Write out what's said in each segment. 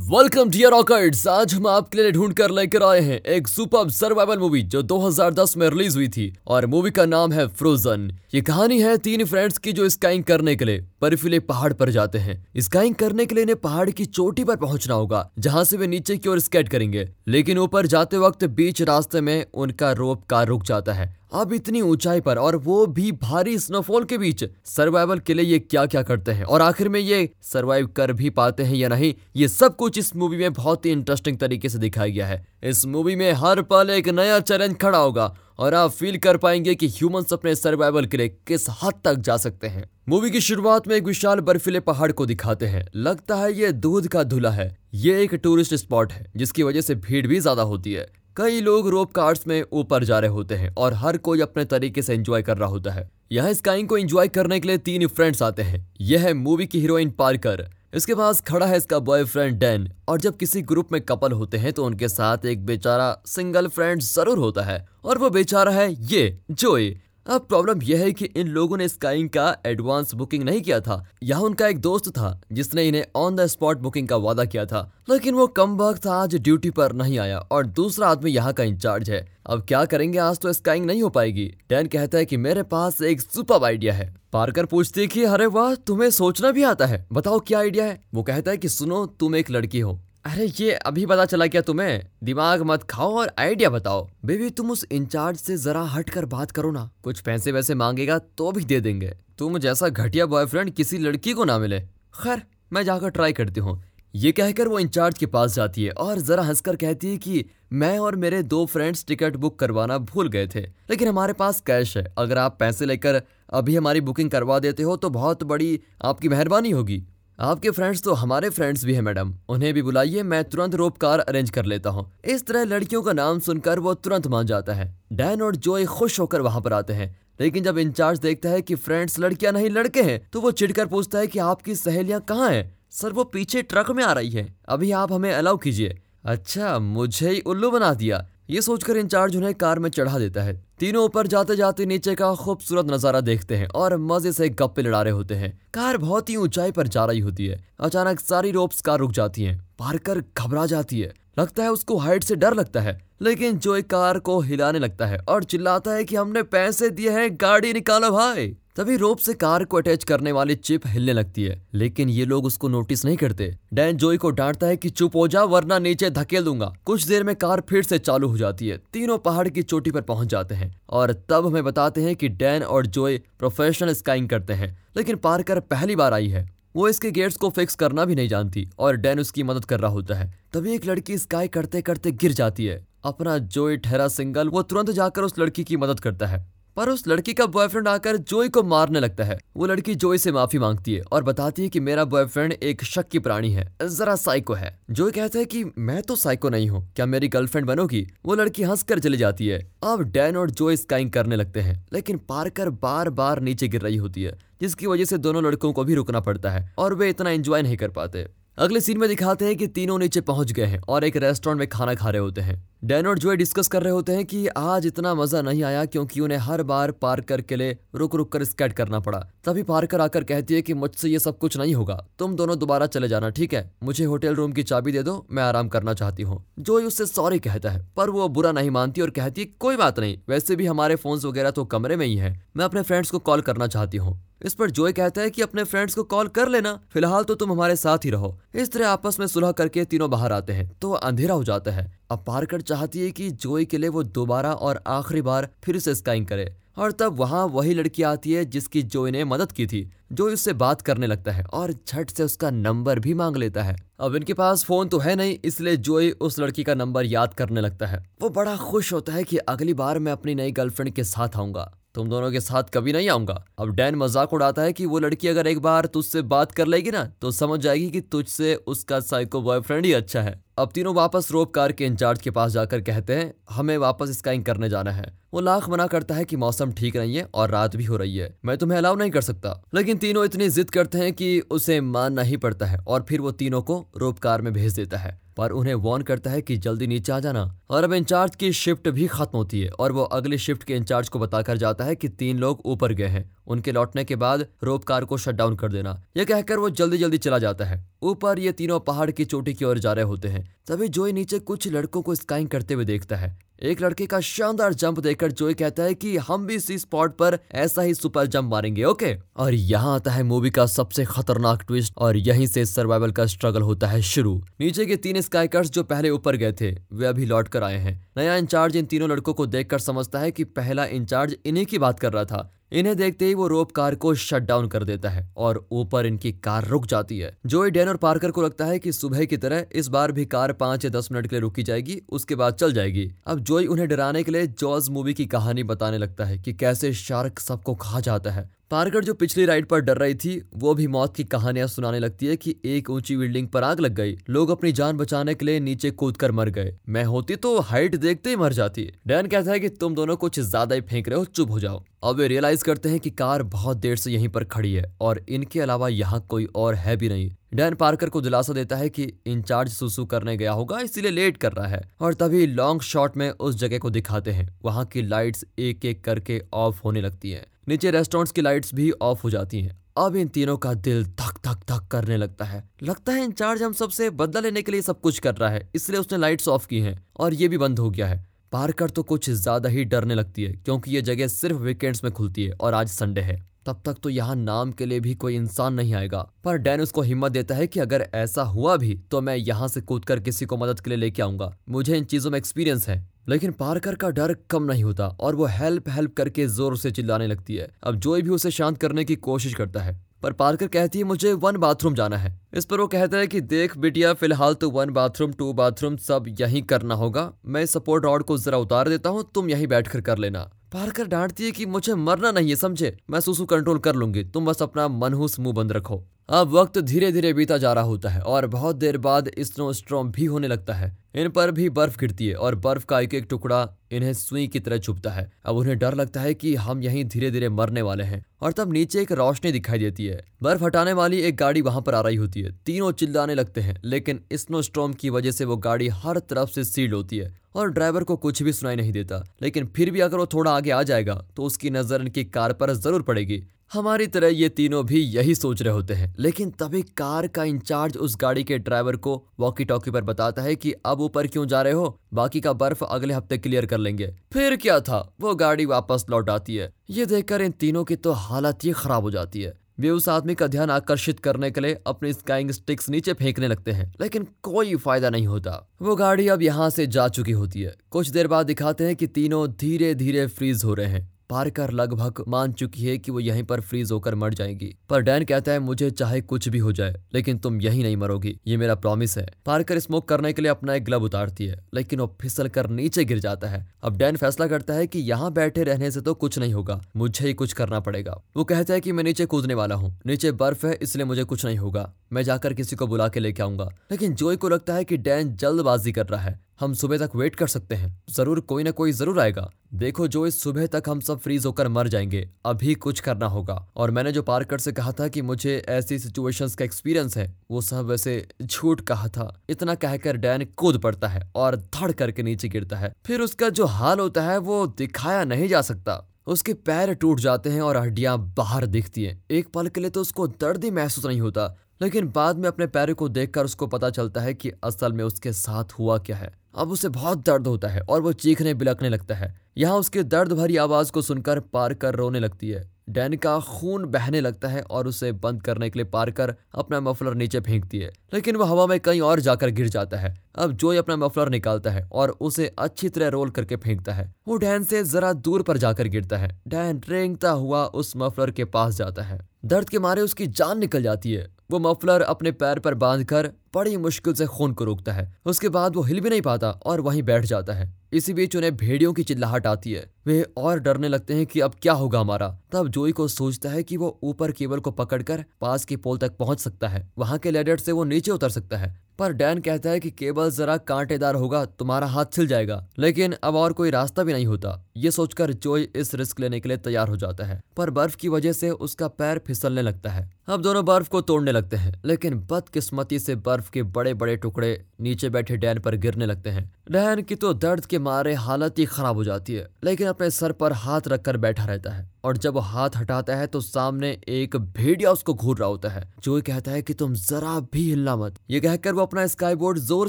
Welcome dear रॉकर्ड्स आज हम आपके लिए ढूंढ कर लेकर आए हैं एक सुपर सर्वाइवल मूवी जो 2010 में रिलीज़ हुई थी, और मूवी का नाम है फ्रोजन ये कहानी है तीन फ्रेंड्स की जो स्काइंग करने के लिए बर्फीले पहाड़ पर जाते हैं। स्काइंग करने के लिए इन्हें पहाड़ की चोटी पर पहुँचना होगा, जहाँ से वे नीचे की ओर स्केट करेंगे। लेकिन ऊपर जाते वक्त बीच रास्ते में उनका रोप कार रुक जाता है। अब इतनी ऊंचाई पर और वो भी भारी स्नोफॉल के बीच। सर्वाइवल के लिए ये क्या क्या करते हैं? और आखिर में ये सर्वाइव कर भी पाते हैं या नहीं, ये सब कुछ इस मूवी में बहुत ही इंटरेस्टिंग तरीके से दिखाया गया है। इस मूवी में हर पल एक नया चैलेंज खड़ा होगा और आप फील कर पाएँगे कि ह्यूमंस अपने सर्वाइवल के लिए किस हद तक जा सकते हैं। मूवी की शुरुआत में एक विशाल बर्फीले पहाड़ को दिखाते हैं। लगता है ये दूध का धुला है। ये एक टूरिस्ट स्पॉट है, जिसकी वजह से भीड़ भी ज़्यादा होती है। कई लोग रोप कार्ड्स में ऊपर जा रहे होते हैं और हर कोई अपने तरीके से एंजॉय कर रहा होता है। यहाँ स्काइंग को एंजॉय करने के लिए तीन फ्रेंड्स आते हैं। यह है मूवी की हीरोइन पार्कर। इसके पास खड़ा है इसका बॉयफ्रेंड डैन और जब किसी ग्रुप में कपल होते हैं तो उनके साथ एक बेचारा सिंगल फ्रेंड ज़रूर होता है और वो बेचारा है ये जोए अब प्रॉब्लम यह है कि इन लोगों ने स्काइंग का एडवांस बुकिंग नहीं किया था। यहाँ उनका एक दोस्त था, जिसने इन्हें ऑन द स्पॉट बुकिंग का वादा किया था। लेकिन वो कम वक्त आज ड्यूटी पर नहीं आया और दूसरा आदमी यहाँ का इंचार्ज है। अब क्या करेंगे, आज तो स्काइंग नहीं हो पाएगी। डैन कहता है कि मेरे पास एक सुपर आइडिया है। पार्कर पूछती है कि, अरे वाह, तुम्हें सोचना भी आता है। बताओ क्या आइडिया है? वो कहता है कि, सुनो, तुम एक लड़की हो। अरे ये अभी पता चला क्या तुम्हें? दिमाग मत खाओ और आइडिया बताओ। बेबी तुम उस इंचार्ज से जरा हट कर बात करो ना। कुछ पैसे वैसे मांगेगा तो भी दे देंगे। तुम जैसा घटिया बॉयफ्रेंड किसी लड़की को ना मिले। खैर, मैं जाकर ट्राई करती हूँ। ये कहकर वो इंचार्ज के पास जाती है और जरा हंसकर कहती है कि मैं और मेरे दो फ्रेंड्स टिकट बुक करवाना भूल गए थे। लेकिन हमारे पास कैश है। अगर आप पैसे लेकर अभी हमारी बुकिंग करवा देते हो तो बहुत बड़ी आपकी मेहरबानी होगी। आपके फ्रेंड्स तो हमारे फ्रेंड्स भी हैं मैडम उन्हें भी बुलाइए, मैं तुरंत रोप कार अरेंज कर लेता हूँ। इस तरह लड़कियों का नाम सुनकर वो तुरंत मान जाता है। डैन और जोय खुश होकर वहाँ पर आते हैं। लेकिन जब इंचार्ज देखता है कि फ्रेंड्स लड़कियाँ नहीं, लड़के हैं तो वो चिढ़कर पूछता है कि आपकी सहेलियाँ कहाँ हैं? सर, वो पीछे ट्रक में आ रही है। अभी आप हमें अलाउ कीजिए। अच्छा मुझे ही उल्लू बना दिया। ये सोचकर इंचार्ज उन्हें कार में चढ़ा देता है। तीनों ऊपर जाते जाते नीचे का खूबसूरत नज़ारा देखते हैं और मज़े से गप्पे लड़ा रहे होते हैं। कार बहुत ही ऊंचाई पर जा रही होती है। अचानक सारी रोप्स कार रुक जाती हैं। पारकर घबरा जाती है। लगता है उसको हाइट से डर लगता है, लेकिन जो एक कार को हिलाने लगता है और चिल्लाता है कि हमने पैसे दिए हैं, गाड़ी निकालो भाई। तभी रोप से कार को अटैच करने वाली चिप हिलने लगती है, लेकिन ये लोग उसको नोटिस नहीं करते। डैन जोई को डांटता है कि चुप हो जा, वरना नीचे धकेल दूँगा। कुछ देर में कार फिर से चालू हो जाती है। तीनों पहाड़ की चोटी पर पहुँच जाते हैं और तब हमें बताते हैं कि डैन और जोई प्रोफेशनल स्काइंग करते हैं, लेकिन पार्कर पहली बार आई है। वो इसके गेट्स को फिक्स करना भी नहीं जानती और डैन उसकी मदद कर रहा होता है। तभी एक लड़की स्काई करते करते गिर जाती है। अपना जोई ठहरा सिंगल वो तुरंत जाकर उस लड़की की मदद करता है। पर उस लड़की का बॉयफ्रेंड आकर जोई को मारने लगता है। वो लड़की जोई से माफ़ी मांगती है और बताती है कि मेरा बॉयफ्रेंड एक शक की प्राणी है, जरा साइको है। जोई कहता है कि मैं तो साइको नहीं हूँ, क्या मेरी गर्लफ्रेंड बनोगी? वो लड़की हंसकर चली जाती है। अब डैन और जोई स्काइंग करने लगते हैं, लेकिन पार्कर बार बार नीचे गिर रही होती है, जिसकी वजह से दोनों लड़कों को भी रुकना पड़ता है और वे इतना एंजॉय नहीं कर पाते। अगले सीन में दिखाते हैं कि तीनों नीचे पहुँच गए हैं और एक रेस्टोरेंट में खाना खा रहे होते हैं। डैन और जोए डिस्कस कर रहे होते हैं कि आज इतना मज़ा नहीं आया क्योंकि उन्हें हर बार पार्कर के लिए रुक रुक कर स्केट करना पड़ा। तभी पार्कर आकर कहती है कि मुझसे ये सब कुछ नहीं होगा। तुम दोनों दोबारा चले जाना, ठीक है? मुझे होटल रूम की चाबी दे दो, मैं आराम करना चाहती हूँ। जोई उससे सॉरी कहता है, पर वो बुरा नहीं मानती और कहती है, कोई बात नहीं, वैसे भी हमारे फ़ोन वगैरह तो कमरे में ही है। मैं अपने फ्रेंड्स को कॉल करना चाहती हूँ। इस पर जोय कहता है कि, अपने फ्रेंड्स को कॉल कर लेना, फ़िलहाल तो तुम हमारे साथ ही रहो। इस तरह आपस में सुलह करके तीनों बाहर आते हैं तो अंधेरा हो जाता है। अब पार्कर चाहती है कि जोई के लिए वो दोबारा और आखिरी बार फिर से स्काइंग करे। और तब वहाँ वही लड़की आती है जिसकी जोई ने मदद की थी, जो उससे बात करने लगता है और झट से उसका नंबर भी मांग लेता है। अब इनके पास फ़ोन तो है नहीं, इसलिए जोई उस लड़की का नंबर याद करने लगता है। वो बड़ा खुश होता है कि अगली बार मैं अपनी नई गर्लफ्रेंड के साथ आऊँगा। तुम दोनों के साथ कभी नहीं आऊँगा। अब डैन मज़ाक उड़ाता है कि वो लड़की अगर एक बार तुझसे बात कर लेगी ना तो समझ जाएगी कि तुझसे उसका साइको बॉयफ्रेंड ही अच्छा है। अब तीनों वापस रोप कार के इंचार्ज के पास जाकर कहते हैं, हमें वापस स्काइंग करने जाना है। वो लाख मना करता है कि मौसम ठीक नहीं है और रात भी हो रही है। मैं तुम्हें अलाउ नहीं कर सकता। लेकिन तीनों इतनी जिद करते हैं कि उसे मानना ही पड़ता है और फिर वो तीनों को रोप कार में भेज देता है। पर उन्हें वार्न करता है कि जल्दी नीचे आ जाना। और अब इंचार्ज की शिफ्ट भी खत्म होती है और वो अगली शिफ्ट के इंचार्ज को बताकर जाता है कि तीन लोग ऊपर गए हैं। उनके लौटने के बाद रोप कार को शट डाउन कर देना। यह कहकर वो जल्दी जल्दी चला जाता है। ऊपर ये तीनों पहाड़ की चोटी की ओर जा रहे होते हैं। तभी जोई नीचे कुछ लड़कों को स्काइंग करते हुए देखता है। एक लड़के का शानदार जंप देखकर जोई कहता है कि हम भी इसी स्पॉट पर ऐसा ही सुपर जंप मारेंगे ओके और यहाँ आता है मूवी का सबसे खतरनाक ट्विस्ट और यहीं से सर्वाइवल का स्ट्रगल होता है शुरू। नीचे के तीन स्काइकर्स जो पहले ऊपर गए थे, वे अभी लौट कर आए हैं। नया इंचार्ज इन तीनों लड़कों को देखकर समझता है कि पहला इंचार्ज इन्हीं की बात कर रहा था। इन्हें देखते ही वो रोप कार को शट डाउन कर देता है और ऊपर इनकी कार रुक जाती है। जोई डेन और पार्कर को लगता है कि सुबह की तरह इस बार भी कार पाँच या दस मिनट के लिए रुकी जाएगी, उसके बाद चल जाएगी। अब जोई उन्हें डराने के लिए जॉर्ज मूवी की कहानी बताने लगता है कि कैसे शार्क सबको खा जाता है। पार्कर जो पिछली राइड पर डर रही थी, वो भी मौत की कहानियाँ सुनाने लगती है कि एक ऊँची बिल्डिंग पर आग लग गई। लोग अपनी जान बचाने के लिए नीचे कूद कर मर गए। मैं होती तो हाइट देखते ही मर जाती। डैन कहता है कि तुम दोनों कुछ ज़्यादा ही फेंक रहे हो, चुप हो जाओ। अब वे रियलाइज़ करते हैं कि कार बहुत देर से यहीं पर खड़ी है और इनके अलावा यहाँ कोई और है भी नहीं। डैन पार्कर को दिलासा देता है कि इंचार्ज सुसु करने गया होगा, इसीलिए लेट कर रहा है। और तभी लॉन्ग शॉट में उस जगह को दिखाते हैं, वहाँ की लाइट्स एक एक करके ऑफ़ होने लगती हैं। नीचे रेस्टोरेंट्स की लाइट्स भी ऑफ़ हो जाती हैं। अब इन तीनों का दिल धक धक धक करने लगता है। लगता है इंचार्ज हम सबसे बदला लेने के लिए सब कुछ कर रहा है, इसलिए उसने लाइट्स ऑफ़ की हैं, और ये भी बंद हो गया है। पार्कर तो कुछ ज़्यादा ही डरने लगती है, क्योंकि ये जगह सिर्फ़ वीकेंड्स में खुलती है, और आज संडे है। तब तक तो यहाँ नाम के लिए भी कोई इंसान नहीं आएगा। पर डैन उसको हिम्मत देता है कि अगर ऐसा हुआ भी तो मैं यहाँ से कूद कर किसी को मदद के लिए लेके आऊँगा। मुझे इन चीज़ों में एक्सपीरियंस है। लेकिन पार्कर का डर कम नहीं होता और वो हेल्प हेल्प करके ज़ोर से चिल्लाने लगती है। अब जोई भी उसे शांत करने की कोशिश करता है। पर पार्कर कहती है, मुझे वन बाथरूम जाना है। इस पर वो कहता है कि, देख बिटिया, फ़िलहाल तो वन बाथरूम टू बाथरूम सब यहीं करना होगा। मैं सपोर्ट रॉड को जरा उतार देता हूँ, तुम यहीं बैठकर कर लेना। पार्कर डांटती है कि मुझे मरना नहीं है, समझे? मैं सुसु कंट्रोल कर लूँगी। तुम बस अपना मनहूस मुँह बंद रखो। अब वक्त धीरे धीरे बीता जा रहा होता है और बहुत देर बाद स्नो स्ट्रॉम भी होने लगता है। इन पर भी बर्फ़ गिरती है और बर्फ़ का एक एक टुकड़ा इन्हें सुई की तरह छुपता है। अब उन्हें डर लगता है कि हम यहीं धीरे धीरे मरने वाले हैं और तब नीचे एक रोशनी दिखाई देती है। बर्फ़ हटाने वाली एक गाड़ी वहाँ पर आ रही होती है। तीनों चिल्लाने लगते हैं, लेकिन स्नो स्ट्रॉम की वजह से वो गाड़ी हर तरफ़ से सील्ड होती है और ड्राइवर को कुछ भी सुनाई नहीं देता। लेकिन फिर भी अगर वो थोड़ा आगे आ जाएगा तो उसकी नज़र इनकी कार पर ज़रूर पड़ेगी। हमारी तरह ये तीनों भी यही सोच रहे होते हैं। लेकिन तभी कार का इंचार्ज उस गाड़ी के ड्राइवर को वॉकी टॉकी पर बताता है कि अब ऊपर क्यों जा रहे हो? बाकी का बर्फ़ अगले हफ़्ते क्लियर कर लेंगे। फिर क्या था? वो गाड़ी वापस लौट आती है। ये देखकर इन तीनों की तो हालत ही खराब हो जाती है। वे उस आदमी का ध्यान आकर्षित करने के लिए अपने स्काइंग स्टिक्स नीचे फेंकने लगते हैं। लेकिन कोई फ़ायदा नहीं होता। वो गाड़ी अब यहाँ से जा चुकी होती है। कुछ देर बाद दिखाते हैं कि तीनों धीरे धीरे फ्रीज हो रहे हैं। पार्कर लगभग मान चुकी है कि वो यहीं पर फ्रीज होकर मर जाएगी। पर डैन कहता है, मुझे चाहे कुछ भी हो जाए, लेकिन तुम यही नहीं मरोगी। ये मेरा प्रॉमिस है। पार्कर स्मोक करने के लिए अपना एक ग्लब उतारती है, लेकिन वो फिसल कर नीचे गिर जाता है। अब डैन फैसला करता है कि यहाँ बैठे रहने से तो कुछ नहीं होगा, मुझे ही कुछ करना पड़ेगा। वो कहता है कि मैं नीचे कूदने वाला हूँ, नीचे बर्फ़ है, इसलिए मुझे कुछ नहीं होगा। मैं जाकर किसी को बुला के लेके आऊँगा। लेकिन जोई को लगता है कि डैन जल्दबाजी कर रहा है। हम सुबह तक वेट कर सकते हैं। ज़रूर कोई ना कोई ज़रूर आएगा। देखो, जो इस सुबह तक हम सब फ्रीज होकर मर जाएँगे, अभी कुछ करना होगा। और मैंने जो पार्कर से कहा था कि मुझे ऐसी सिचुएशंस का एक्सपीरियंस है, वो सब वैसे झूठ कहा था। इतना कहकर डैन कूद पड़ता है और धड़ करके नीचे गिरता है। फिर उसका जो हाल होता है, वो दिखाया नहीं जा सकता। उसके पैर टूट जाते हैं और हड्डियाँ बाहर दिखती हैं। एक पल के लिए तो उसको दर्द ही महसूस नहीं होता। लेकिन बाद में अपने पैरों को देखकर उसको पता चलता है कि असल में उसके साथ हुआ क्या है। अब उसे बहुत दर्द होता है और वो चीखने बिलकने लगता है। यहाँ उसके दर्द भरी आवाज़ को सुनकर पार कर रोने लगती है। डैन का खून बहने लगता है और उसे बंद करने के लिए पार कर अपना मफलर नीचे फेंकती है। लेकिन वह हवा में कहीं और जाकर गिर जाता है। अब जोई अपना मफलर निकालता है और उसे अच्छी तरह रोल करके फेंकता है, वो डैन से जरा दूर पर जाकर गिरता है। डैन रेंगता हुआ उस मफलर के पास जाता है। दर्द के मारे उसकी जान निकल जाती है। वो मफलर अपने पैर पर बांधकर बड़ी मुश्किल से खून को रोकता है। उसके बाद वो हिल भी नहीं पाता और वहीं बैठ जाता है। इसी बीच उन्हें भेड़ियों की चिल्लाहट आती है। वे और डरने लगते हैं कि अब क्या होगा हमारा। तब जोई को सोचता है कि वो ऊपर केबल को पकड़कर पास के पोल तक पहुँच सकता है। वहाँ के लेडर से वो नीचे उतर सकता है। पर डैन कहता है कि केबल जरा कांटेदार होगा, तुम्हारा हाथ छिल जाएगा। लेकिन अब और कोई रास्ता भी नहीं होता। ये सोचकर जोई इस रिस्क लेने के लिए तैयार हो जाता है। पर बर्फ़ की वजह से उसका पैर फिसलने लगता है। अब दोनों बर्फ़ को तोड़ने लगते हैं, लेकिन बदकिस्मती से बर्फ़ के बड़े बड़े टुकड़े नीचे बैठे डैन पर गिरने लगते हैं। डैन की तो दर्द के मारे हालत ही खराब हो जाती है, लेकिन अपने सर पर हाथ रखकर बैठा रहता है। और जब हाथ हटाता है तो सामने एक भेड़िया उसको घूर रहा होता है, जो कहता है कि तुम जरा भी हिलना मत। ये कहकर वो अपना स्काई बोर्ड ज़ोर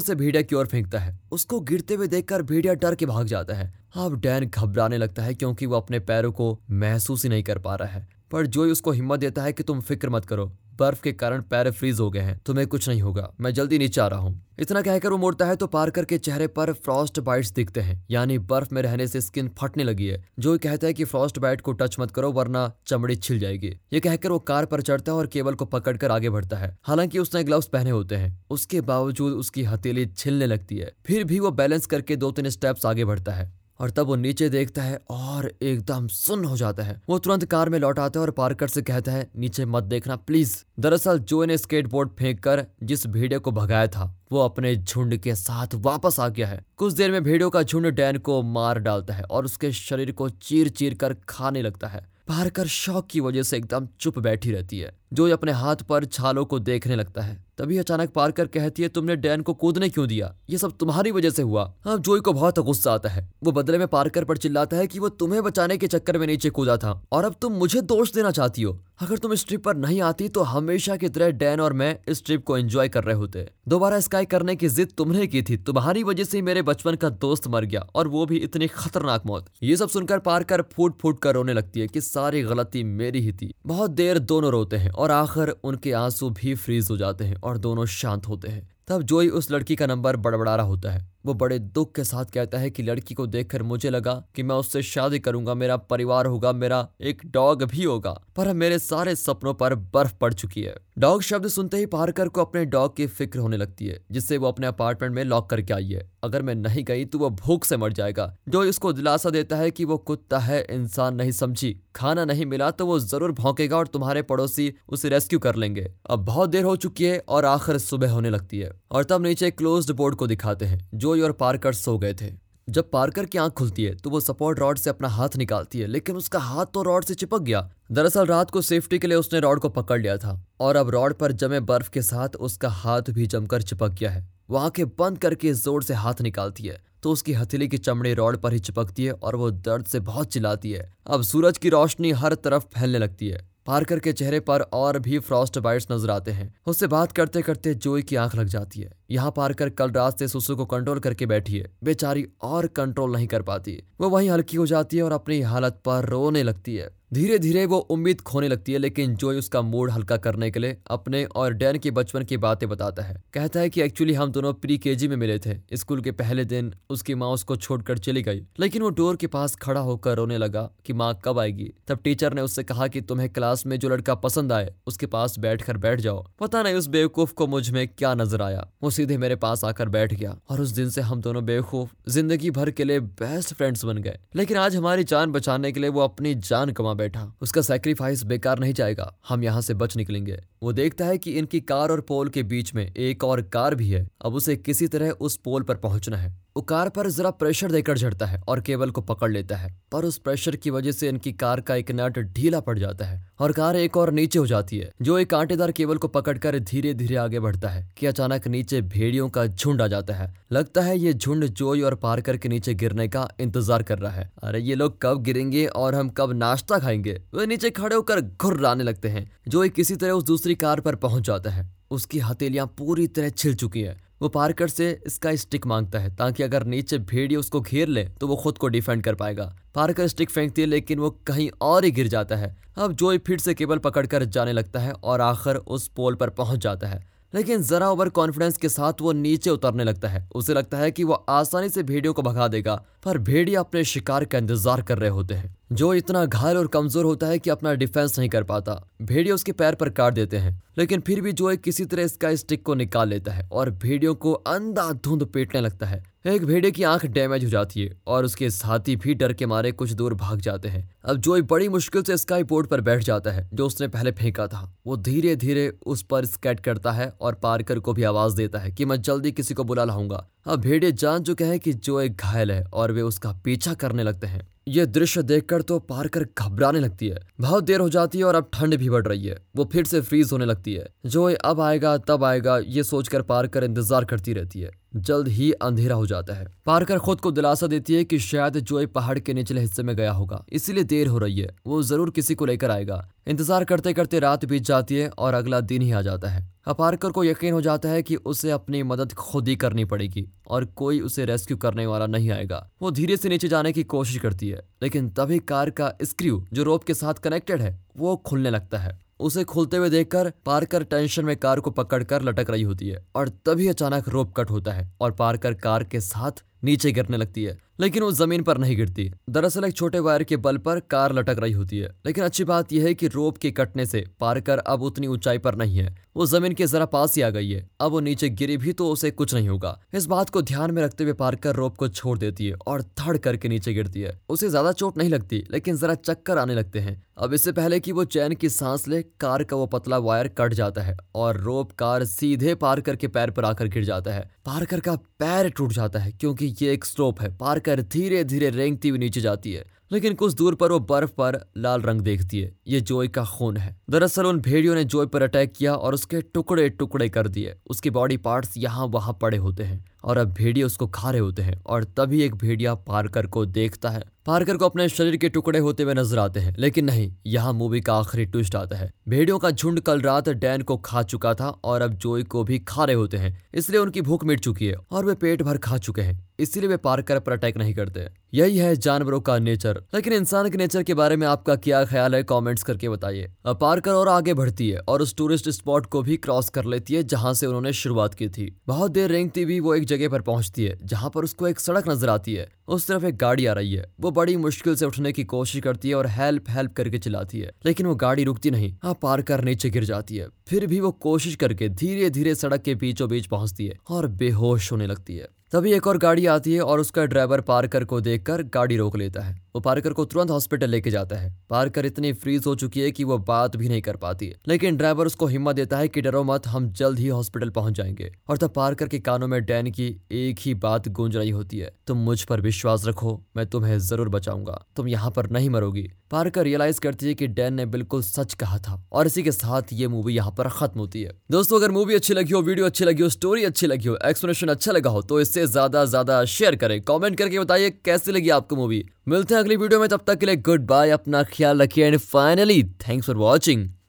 से भेड़िया की ओर फेंकता है। उसको गिरते हुए देखकर भेड़िया डर के भाग जाता है। अब डैन घबराने लगता है, क्योंकि वो अपने पैरों को महसूस ही नहीं कर पा रहा है। पर जोई उसको हिम्मत देता है कि तुम फ़िक्र मत करो। बर्फ़ के कारण पैर फ्रीज हो गए हैं, तुम्हें कुछ नहीं होगा। मैं जल्दी नीचे आ रहा हूँ। इतना कहकर वो मुड़ता है तो पार्कर के चेहरे पर फ्रॉस्ट बाइट्स दिखते हैं, यानी बर्फ़ में रहने से स्किन फटने लगी है, जो कहता है कि फ्रॉस्ट बाइट को टच मत करो, वरना चमड़ी छिल जाएगी। ये कहकर वो कार पर चढ़ता है और केबल को पकड़कर आगे बढ़ता है। हालाँकि उसने ग्लव्स पहने होते हैं। उसके बावजूद उसकी हथेली छिलने लगती है। फिर भी वो बैलेंस करके दो तीन स्टेप्स आगे बढ़ता है। और तब वो नीचे देखता है और एकदम सुन हो जाता है। वो तुरंत कार में लौट आता है और पार्कर से कहता है, नीचे मत देखना, प्लीज़। दरअसल, जो ने स्केटबोर्ड फेंक कर जिस भेड़िया को भगाया था, वो अपने झुंड के साथ वापस आ गया है। कुछ देर में भेड़ियों का झुंड डैन को मार डालता है और उसके शरीर को चीर चीर कर खाने लगता है। पार्कर शौक की वजह से एकदम चुप बैठी रहती है, जो अपने हाथ पर छालों को देखने लगता है। तभी अचानक पार्कर कहती है, तुमने डैन को कूदने क्यों दिया? ये सब तुम्हारी वजह से हुआ। अब जोई को बहुत गुस्सा आता है। वो बदले में पार्कर पर चिल्लाता है कि वो तुम्हें बचाने के चक्कर में नीचे कूदा था। और अब तुम मुझे दोष देना चाहती हो। अगर तुम इस ट्रिप पर नहीं आती तो हमेशा की तरह डैन और मैं इस ट्रिप को एंजॉय कर रहे होते। दोबारा स्काई करने की जिद तुमने की थी। तुम्हारी वजह से मेरे बचपन का दोस्त मर गया, और वो भी इतनी खतरनाक मौत। ये सब सुनकर पार्कर फूट फूट कर रोने लगती है कि सारी गलती मेरी ही थी। बहुत देर दोनों रोते हैं, और आखिर उनके आँसू भी फ्रीज हो जाते हैं। और दोनों शांत होते हैं। तब जोई उस लड़की का नंबर बड़बड़ा रहा होता है, वो बड़े दुख के साथ कहता है कि लड़की को देखकर मुझे लगा कि मैं उससे शादी करूँगा, मेरा परिवार होगा, मेरा एक डॉग भी होगा, पर अब मेरे सारे सपनों पर बर्फ़ पड़ चुकी है। डॉग शब्द सुनते ही पारकर को अपने डॉग की फ़िक्र होने लगती है, जिससे वो अपने अपार्टमेंट में लॉक करके आई है। अगर मैं नहीं गई तो वो भूख से मर जाएगा। जो इसको दिलासा देता है कि वो कुत्ता है, इंसान नहीं समझी, खाना नहीं मिला तो वो ज़रूर भौंकेगा और तुम्हारे पड़ोसी उसे रेस्क्यू कर लेंगे। अब बहुत देर हो चुकी है और आखिर सुबह होने लगती है। और तब नीचे क्लोज बोर्ड को दिखाते हैं, जो और पार्कर सो गए थे। जब पार्कर की आँख खुलती है तो वो सपोर्ट रॉड से अपना हाथ निकालती है, लेकिन उसका हाथ तो रॉड से चिपक गया। दरअसल रात को सेफ्टी के लिए उसने रॉड को पकड़ लिया था, और अब रॉड पर जमे बर्फ़ के साथ उसका हाथ भी जमकर चिपक गया है। वो आँखें बंद करके ज़ोर से हाथ निकालती है तो उसकी हथेली की चमड़ी रॉड पर ही चिपकती है, और वो दर्द से बहुत चिल्लाती है। अब सूरज की रोशनी हर तरफ़ फैलने लगती है। पार्कर के चेहरे पर और भी फ्रॉस्ट बाइट्स नज़र आते हैं। उससे बात करते करते जोई की आँख लग जाती है। यहाँ पार्कर कल रात से सुसु को कंट्रोल करके बैठी है। बेचारी और कंट्रोल नहीं कर पाती। वो वहीं हल्की हो जाती है और अपनी हालत पर रोने लगती है। धीरे धीरे वो उम्मीद खोने लगती है, लेकिन जोई उसका मूड हल्का करने के लिए अपने और डैन के बचपन की बातें बताता है। कहता है कि एक्चुअली हम दोनों प्री केजी में मिले थे। स्कूल के पहले दिन उसकी माँ उसको छोड़कर चली गई। लेकिन वो डोर के पास खड़ा होकर रोने लगा कि माँ कब आएगी। तब टीचर ने उससे कहा कि तुम्हें क्लास में जो लड़का पसंद आए, उसके पास बैठ कर बैठ जाओ। पता नहीं उस बेवकूफ़ को मुझमें क्या नज़र आया। वो सीधे मेरे पास आकर बैठ गया और उस दिन से हम दोनों बेवकूफ़, ज़िंदगी भर के लिए बेस्ट फ्रेंड्स बन गए। लेकिन आज हमारी जान बचाने के लिए वो अपनी जान कमा बैठा। उसका सेक्रीफाइस बेकार नहीं जाएगा। हम यहाँ से बच निकलेंगे। वो देखता है कि इनकी कार और पोल के बीच में एक और कार भी है। अब उसे किसी तरह उस पोल पर पहुँचना है। कार पर जरा प्रेशर देकर झड़ता है और केबल को पकड़ लेता है, पर उस प्रेशर की वजह से इनकी कार का एक नट ढीला पड़ जाता है और कार एक और नीचे हो जाती है, जो एक कांटेदार केबल को पकड़कर धीरे धीरे आगे बढ़ता है कि अचानक नीचे भेड़ियों का झुंड आ जाता है। लगता है ये झुंड जोई और पार्कर के नीचे गिरने का इंतज़ार कर रहा है। अरे ये लोग कब गिरेंगे और हम कब नाश्ता खाएँगे? वे नीचे खड़े होकर घुर्राने लगते हैं, जो किसी तरह उस दूसरी कार पर पहुँच जाता है। उसकी हथेलियाँ पूरी तरह छिल चुकी है। वो पार्कर से इसका स्टिक माँगता है ताकि अगर नीचे भेड़िए उसको घेर ले तो वो खुद को डिफेंड कर पाएगा। पार्कर स्टिक फेंकती है, लेकिन वो कहीं और ही गिर जाता है। अब जोई फिर से केबल पकड़कर जाने लगता है और आखिर उस पोल पर पहुँच जाता है। लेकिन जरा ओवर कॉन्फिडेंस के साथ वो नीचे उतरने लगता है। उसे लगता है कि वो आसानी से भेड़ियों को भगा देगा, पर भेड़िया अपने शिकार का इंतज़ार कर रहे होते हैं, जो इतना घायल और कमज़ोर होता है कि अपना डिफेंस नहीं कर पाता। भेड़िया उसके पैर पर काट देते हैं, लेकिन फिर भी जो एक किसी तरह इसका स्टिक को निकाल लेता है और भेड़ियों को अंधाधुंध पेटने लगता है। एक भेड़े की आँख डैमेज हो जाती है और उसके साथी भी डर के मारे कुछ दूर भाग जाते हैं। अब जो बड़ी मुश्किल से स्काई बोर्ड पर बैठ जाता है, जो उसने पहले फेंका था, वो धीरे धीरे उस पर स्केट करता है और पार्कर को भी आवाज़ देता है कि मैं जल्दी किसी को बुला लाऊँगा। अब भेड़े जान चुके हैं कि जो एक घायल है और वे उसका पीछा करने लगते हैं। ये दृश्य देखकर तो पारकर घबराने लगती है। बहुत देर हो जाती है और अब ठंड भी बढ़ रही है। वो फिर से फ्रीज होने लगती है। जो अब आएगा, तब आएगा, ये सोचकर पारकर इंतज़ार करती रहती है। जल्द ही अंधेरा हो जाता है। पारकर खुद को दिलासा देती है कि शायद जोए पहाड़ के निचले हिस्से में गया होगा। इसीलिए देर हो रही है। वो ज़रूर किसी को लेकर आएगा। इंतज़ार करते करते रात बीत जाती है और अगला दिन ही आ जाता है। अपारकर को यकीन हो जाता है कि उसे अपनी मदद खुद ही करनी पड़ेगी और कोई उसे रेस्क्यू करने वाला नहीं आएगा। वो धीरे से नीचे जाने की कोशिश करती है, लेकिन तभी कार का स्क्रू, जो रोप के साथ कनेक्टेड है, वो खुलने लगता है। उसे खुलते हुए देखकर पार्कर टेंशन में कार को पकड़कर लटक रही होती है और तभी अचानक रोप कट होता है और पार्कर कार के साथ नीचे गिरने लगती है। लेकिन वो ज़मीन पर नहीं गिरती। दरअसल एक छोटे वायर के बल पर कार लटक रही होती है। लेकिन अच्छी बात यह है कि रोप के कटने से पारकर अब उतनी ऊंचाई पर नहीं है। वो ज़मीन के जरा पास ही आ गई है। अब वो नीचे गिरी भी तो उसे कुछ नहीं होगा। इस बात को ध्यान में रखते हुए पारकर रोप को छोड़ देती है और धड़ करके नीचे गिरती है। उसे ज़्यादा चोट नहीं लगती, लेकिन जरा चक्कर आने लगते हैं। अब इससे पहले कि वो चैन की सांस ले, कार का वो पतला वायर कट जाता है और रोप कार सीधे पारकर के पैर पर आकर गिर जाता है। पारकर का पैर टूट जाता है, क्योंकि ये एक स्ट्रोप है। पारकर धीरे धीरे रेंगती हुई नीचे जाती है। लेकिन कुछ दूर पर वो बर्फ़ पर लाल रंग देखती है। ये जोय का खून है। दरअसल उन भेड़ियों ने जोय पर अटैक किया और उसके टुकड़े टुकड़े कर दिए। उसके बॉडी पार्ट्स यहाँ वहाँ पड़े होते हैं और अब भेड़िए उसको खा रहे होते हैं और तभी एक भेड़िया पार्कर को देखता है। पार्कर को अपने शरीर के टुकड़े होते हुए नज़र आते हैं, लेकिन नहीं, यहाँ मूवी का आखिरी ट्विस्ट आता है। भेड़ियों का झुंड कल रात डैन को खा चुका था और अब जोई को भी खा रहे होते हैं, इसलिए उनकी भूख मिट चुकी है और वे पेट भर खा चुके हैं। इसीलिए वे पार्कर पर अटैक नहीं करते। यही है जानवरों का नेचर। लेकिन इंसान के नेचर के बारे में आपका क्या ख्याल है कमेंट्स करके बताइए। पारकर और आगे बढ़ती है और उस टूरिस्ट स्पॉट को भी क्रॉस कर लेती है, जहाँ से उन्होंने शुरुआत की थी। बहुत देर रेंगती भी वो एक जगह पर पहुँचती है, जहाँ पर उसको एक सड़क नज़र आती है। उस तरफ़ एक गाड़ी आ रही है। वो बड़ी मुश्किल से उठने की कोशिश करती है और हेल्प हेल्प करके चिल्लाती है। लेकिन वो गाड़ी रुकती नहीं। हाँ पार कर नीचे गिर जाती है। फिर भी वो कोशिश करके धीरे धीरे सड़क के बीचों बीच पहुँचती है और बेहोश होने लगती है। तभी एक और गाड़ी आती है और उसका ड्राइवर पार्कर को देखकर गाड़ी रोक लेता है। वो पार्कर को तुरंत हॉस्पिटल लेके जाता है। पार्कर इतनी फ्रीज हो चुकी है कि वो बात भी नहीं कर पाती है। लेकिन ड्राइवर उसको हिम्मत देता है कि डरो मत, हम जल्द ही हॉस्पिटल पहुँच जाएँगे। और तब पार्कर के कानों में डैन की एक ही बात गूंज रही होती है, तुम मुझ पर विश्वास रखो, मैं तुम्हें ज़रूर बचाऊँगा। तुम यहाँ पर नहीं मरोगी। पार्कर रियलाइज़ करती है कि डैन ने बिल्कुल सच कहा था, और इसी के साथ ये मूवी यहाँ पर खत्म होती है। दोस्तों, अगर मूवी अच्छी लगी हो, वीडियो अच्छी लगी हो, स्टोरी अच्छी लगी हो, एक्सप्लेनेशन अच्छा लगा हो तो इससे ज़्यादा ज़्यादा शेयर करें। कमेंट करके बताइए कैसी लगी आपको मूवी मिलते हैं अगली वीडियो में, तब तक के लिए गुड बाय अपना ख्याल रखिए and finally thanks for watching